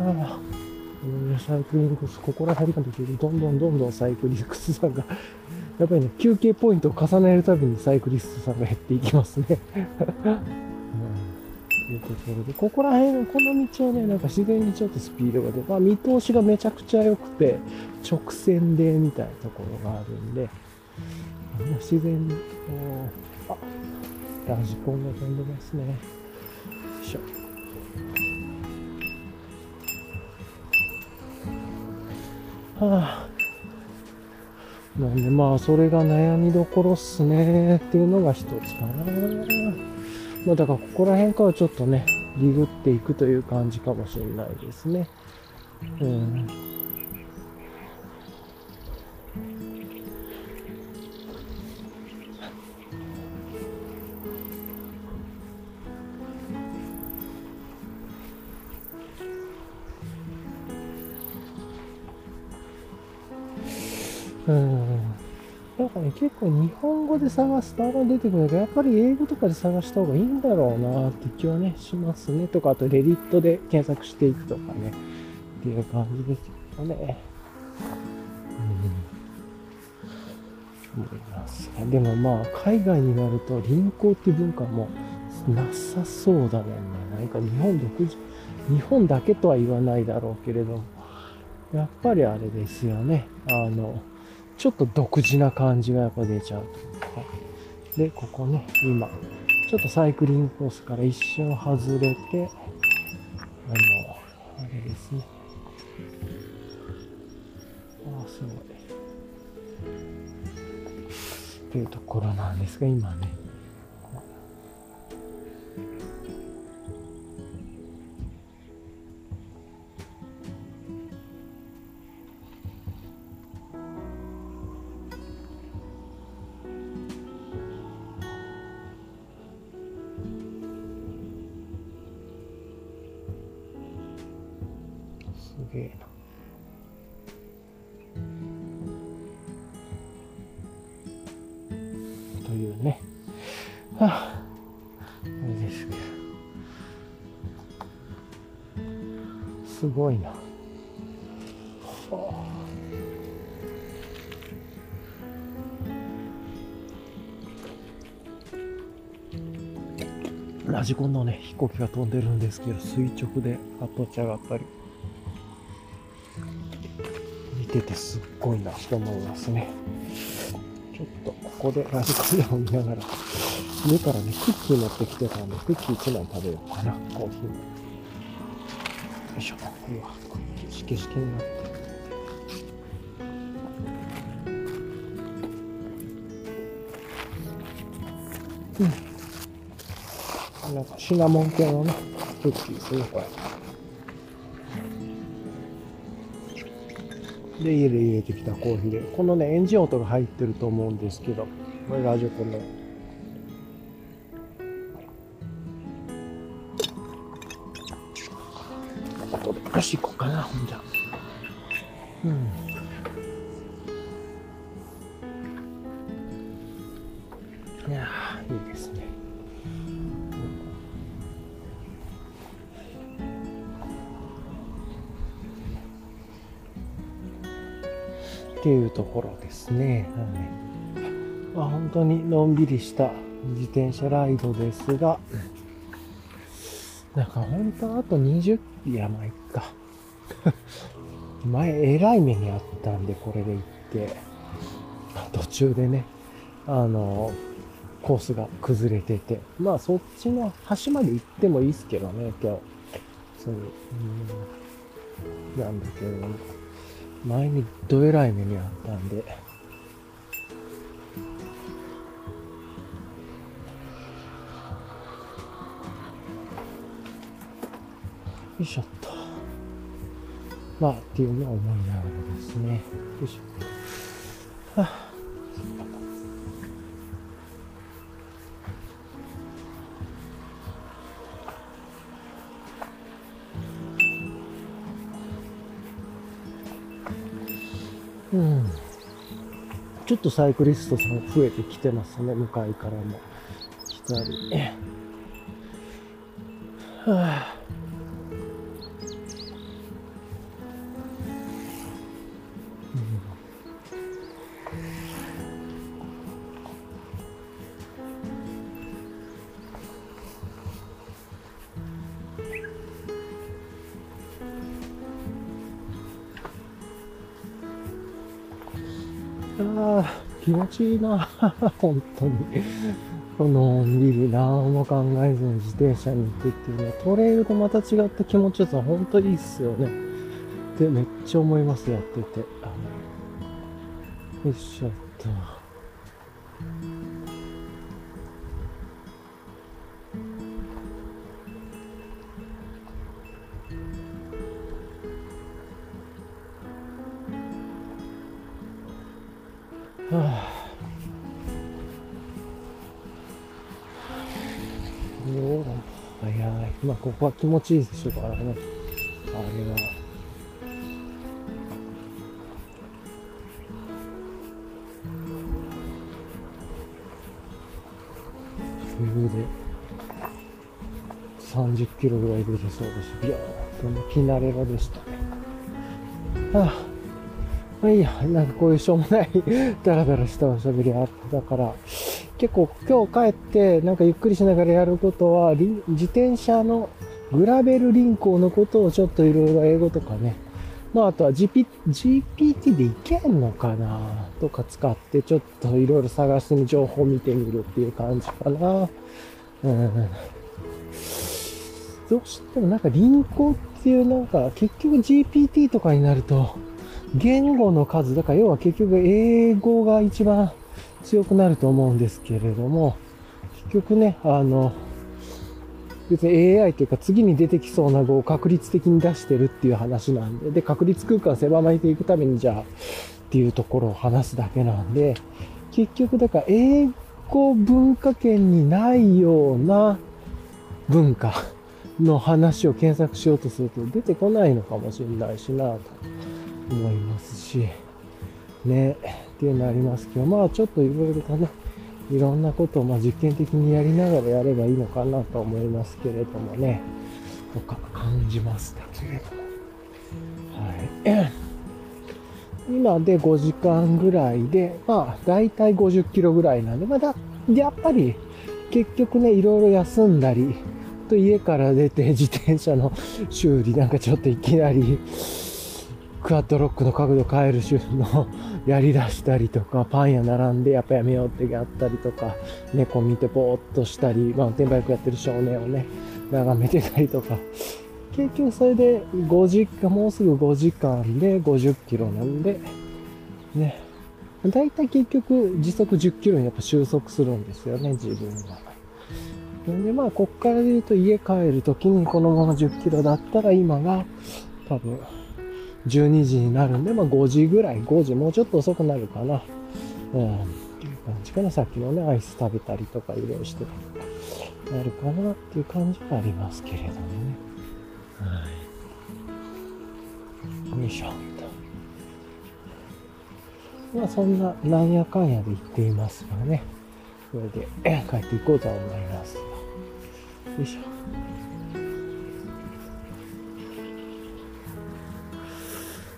ああサイクリングス、ここら辺りかどんどんどんどんサイクリングスさんがやっぱりね、休憩ポイントを重ねるたびにサイクリストさんが減っていきますね。いうところで、ここら辺、この道をね、なんか自然にちょっとスピードが出まあ見通しがめちゃくちゃ良くて、直線でみたいなところがあるんで、自然に、あ、ラジコンが飛んでますね。よいしょ。はあ、なんでまあそれが悩みどころっすねっていうのが一つかな。まあだからここら辺からちょっとね、リグっていくという感じかもしれないですね。うん。うん。かね、結構日本語で探すとあんま出てくるけど、やっぱり英語とかで探した方がいいんだろうなって気はね、しますね。とか、あとレディットで検索していくとかね、っていう感じですよね。うん。思いますねでもまあ、海外になると輪行っていう文化もなさそうだね。なんか日本独自、日本だけとは言わないだろうけれども、やっぱりあれですよね。あの、ちょっと独自な感じがやっぱ出ちゃうというか。で、ここね、今、ちょっとサイクリングコースから一瞬外れて、あの、あれですね。ああ、すごい。というところなんですが、今ね、ジコンのね、飛行機が飛んでるんですけど、垂直で立ち上がったり。見ててすっごいなと思いますね。ちょっとここでラジコンを見ながら、家からね、クッキー持ってきてたんで、クッキー1枚食べようかな、コーヒーも。よいしょ。うわ、クッキーしけしけになって。うん。なんかシナモン系のね、クッキーですね、これ。で、家で入れてきたコーヒーで、このね、エンジン音が入ってると思うんですけど、これラジオコンの。ですね。はいまあ、本当にのんびりした自転車ライドですが、なんか本当あと20、いや、まあ、いっか。前、えらい目にあったんで、これで行って、途中でね、あの、コースが崩れてて、まあそっちの端まで行ってもいいですけどね、今日。そういう、うん、なんだけど、前にどえらい目にあったんで、よいしょっと。まあ、っていうのは思いながらですね。よいしょ。はあうん。ちょっとサイクリストさん増えてきてますね、向かいからも来たり。はあ、気持ちいいな。本当に。このんびり何も考えずに自転車に行くっていうのは、トレイルとまた違った気持ちよさ、本当いいっすよね。ってめっちゃ思います、やってて。あのよいしょっと。ここは気持ちいいでしょうからね。あれは。余裕で30キロぐらい出てそうだし、ビヨーンときなれろでしたね。はあ、まあいいや、なんかこういうしょうもないダラダラしたおしゃべりあったから、結構今日帰ってなんかゆっくりしながらやることは、自転車のグラベル輪行のことをちょっといろいろ英語とかね、まああとは GP GPT でいけんのかな？とか使ってちょっといろいろ探してみ、情報を見てみるっていう感じかな。うん。どうしてもなんか輪行っていうなんか結局 GPT とかになると、言語の数、だから要は結局英語が一番強くなると思うんですけれども、結局ね、あの、別に AI というか次に出てきそうな語を確率的に出してるっていう話なんで、で、確率空間狭まれていくためにじゃあっていうところを話すだけなんで、結局だから英語文化圏にないような文化の話を検索しようとすると出てこないのかもしれないしなと思いますし、ね、っていうのありますけど、まあちょっといろいろとね、いろんなことをま実験的にやりながらやればいいのかなと思いますけれどもね、とか感じましたけれども。はい。今で5時間ぐらいで、まあ大体50キロぐらいなんで、まだ、やっぱり結局ね、いろいろ休んだり、と家から出て自転車の修理なんかちょっといきなりクワッドロックの角度変える種のやりだしたりとか、パン屋並んでやっぱやめようってやったりとか、猫見てぼーっとしたり、マウンテンバイクやってる少年をね、眺めてたりとか、結局それで5時間、もうすぐ5時間で50キロなんで、ね、だいたい結局時速10キロにやっぱ収束するんですよね、自分は。で、まあ、こっからで言うと家帰るときにこのまま10キロだったら今が多分12時になるんで、まあ5時ぐらい、5時、もうちょっと遅くなるかな。うん、っていう感じかな。さっきのね、アイス食べたりとかいろいろしてたなるかなっていう感じはありますけれどもね。はい。よいしょ。まあそんな、なんやかんやで言っていますがね。これで帰っていこうと思います。よいしょ。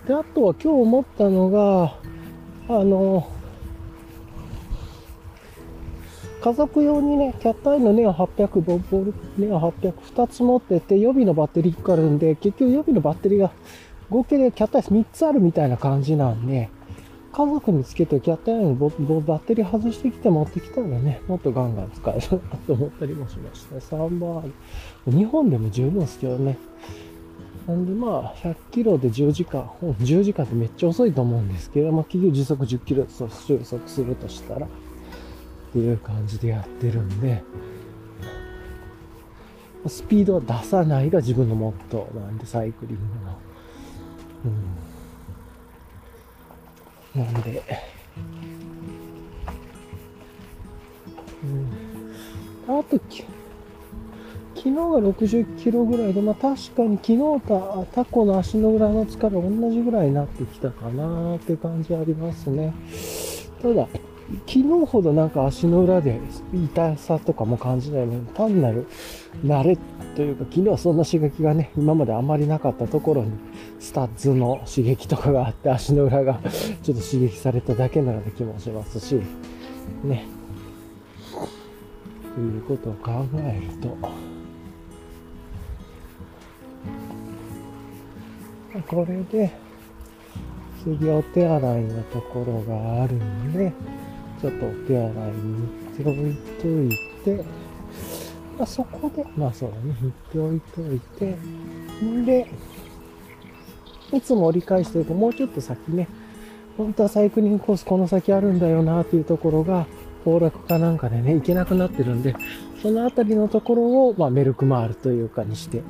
で、あとは今日思ったのが、あの、家族用にね、キャットアイのネオ800、ボール、ネオ800、2つ持ってて、予備のバッテリーがあるんで、結局予備のバッテリーが合計でキャットアイ3つあるみたいな感じなんで、家族につけてキャットアイのバッテリー外してきて持ってきたらね、もっとガンガン使えるなと思ったりもしました。3番ある。日本でも十分ですけどね。なんでまあ、100キロで10時間、10時間ってめっちゃ遅いと思うんですけど、まあ、企業時速10キロ収束するとしたら、っていう感じでやってるんで、スピードは出さないが自分のモットーなんで、サイクリングの。うん。なんで、うん。あと、昨日が60キロぐらいで、まあ確かに昨日とタコの足の裏の疲れ同じぐらいになってきたかなって感じありますね。ただ、昨日ほどなんか足の裏で痛さとかも感じないので、単なる慣れというか、昨日はそんな刺激がね、今まであまりなかったところに、スタッズの刺激とかがあって、足の裏が ちょっと刺激されただけなような気もしますし、ね。ということを考えると、これで、次お手洗いのところがあるんで、ちょっとお手洗いに行っておいといて、まあ、そこで、まあそうだね、行っておいといて、んで、いつも折り返してるともうちょっと先ね、本当はサイクリングコースこの先あるんだよなっていうところが、崩落かなんかでね、行けなくなってるんで、そのあたりのところを、まあ、メルクマールというかにして、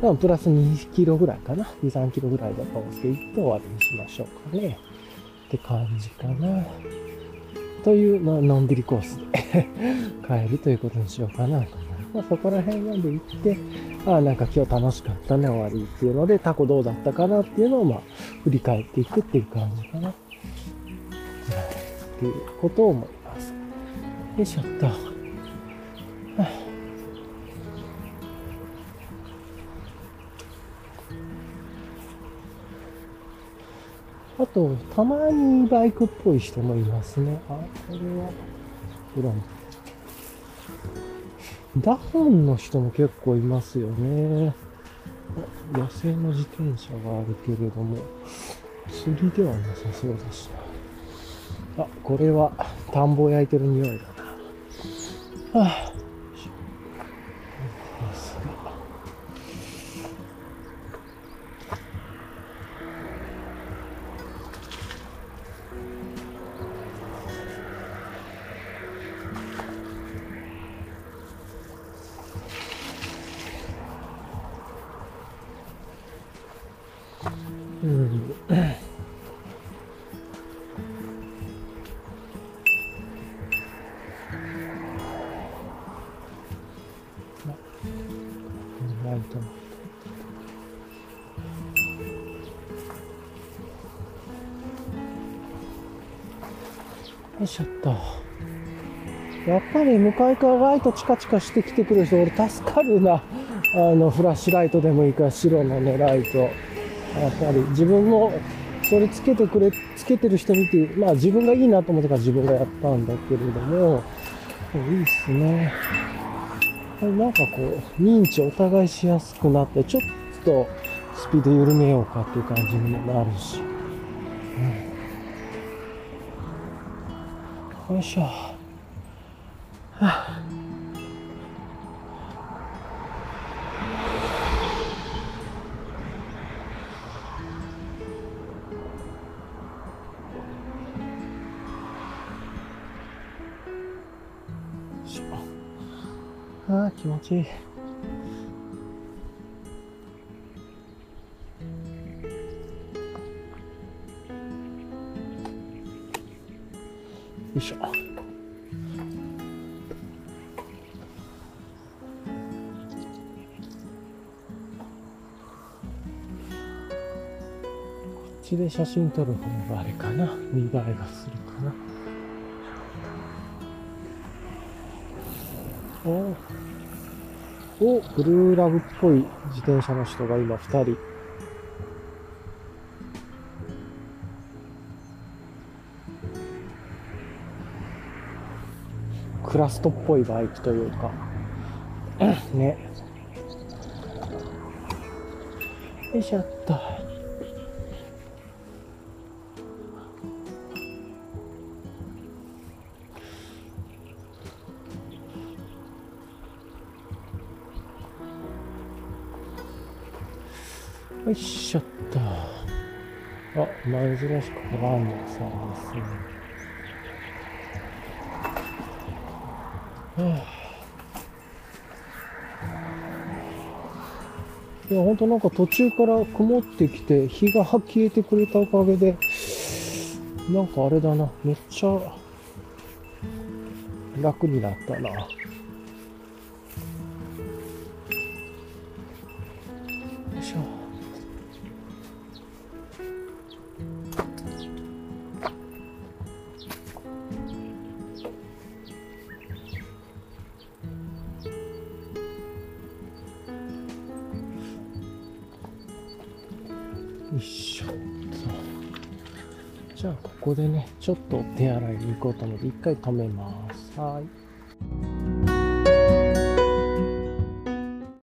多分プラス2キロぐらいかな。2、3キロぐらいだと思うんですけど、行って終わりにしましょうかね。って感じかな。という、まあのんびりコースで 帰るということにしようかなとます。まあ、そこら辺まで行って、ああ、なんか今日楽しかったね、終わりっていうので、タコどうだったかなっていうのを、まあ、振り返っていくっていう感じかな。っていうことを思います。よいしょっと。はああと、たまにバイクっぽい人もいますね。あ、これは、フロンダホンの人も結構いますよね。野生の自転車があるけれども、釣りではなさそうだし。あ、これは田んぼを焼いてる匂いだな。はあ向かいからライトチカチカしてきてくる人、俺助かるな。あの、フラッシュライトでもいいから、白のね、ライト。やっぱり自分も、それつけてくれ、つけてる人見て、まあ自分がいいなと思ったから自分がやったんだけれども、いいっすね。なんかこう、認知お互いしやすくなって、ちょっとスピード緩めようかっていう感じにもなるし。うんよいしょ。ああ、気持ちいい。よいしょ。こっちで写真撮る方があれかな。見栄えがするかな。おお、ブルーラブっぽい自転車の人が今2人。クラストっぽいバイクというか、ね。よいしょっと。よいしょっと。あ、珍しくランナーさんですね。いや、ほんとなんか途中から曇ってきて、日が消えてくれたおかげで、なんかあれだな、めっちゃ楽になったな。ちょっと手洗いに行こうと思って一回止めます。はい。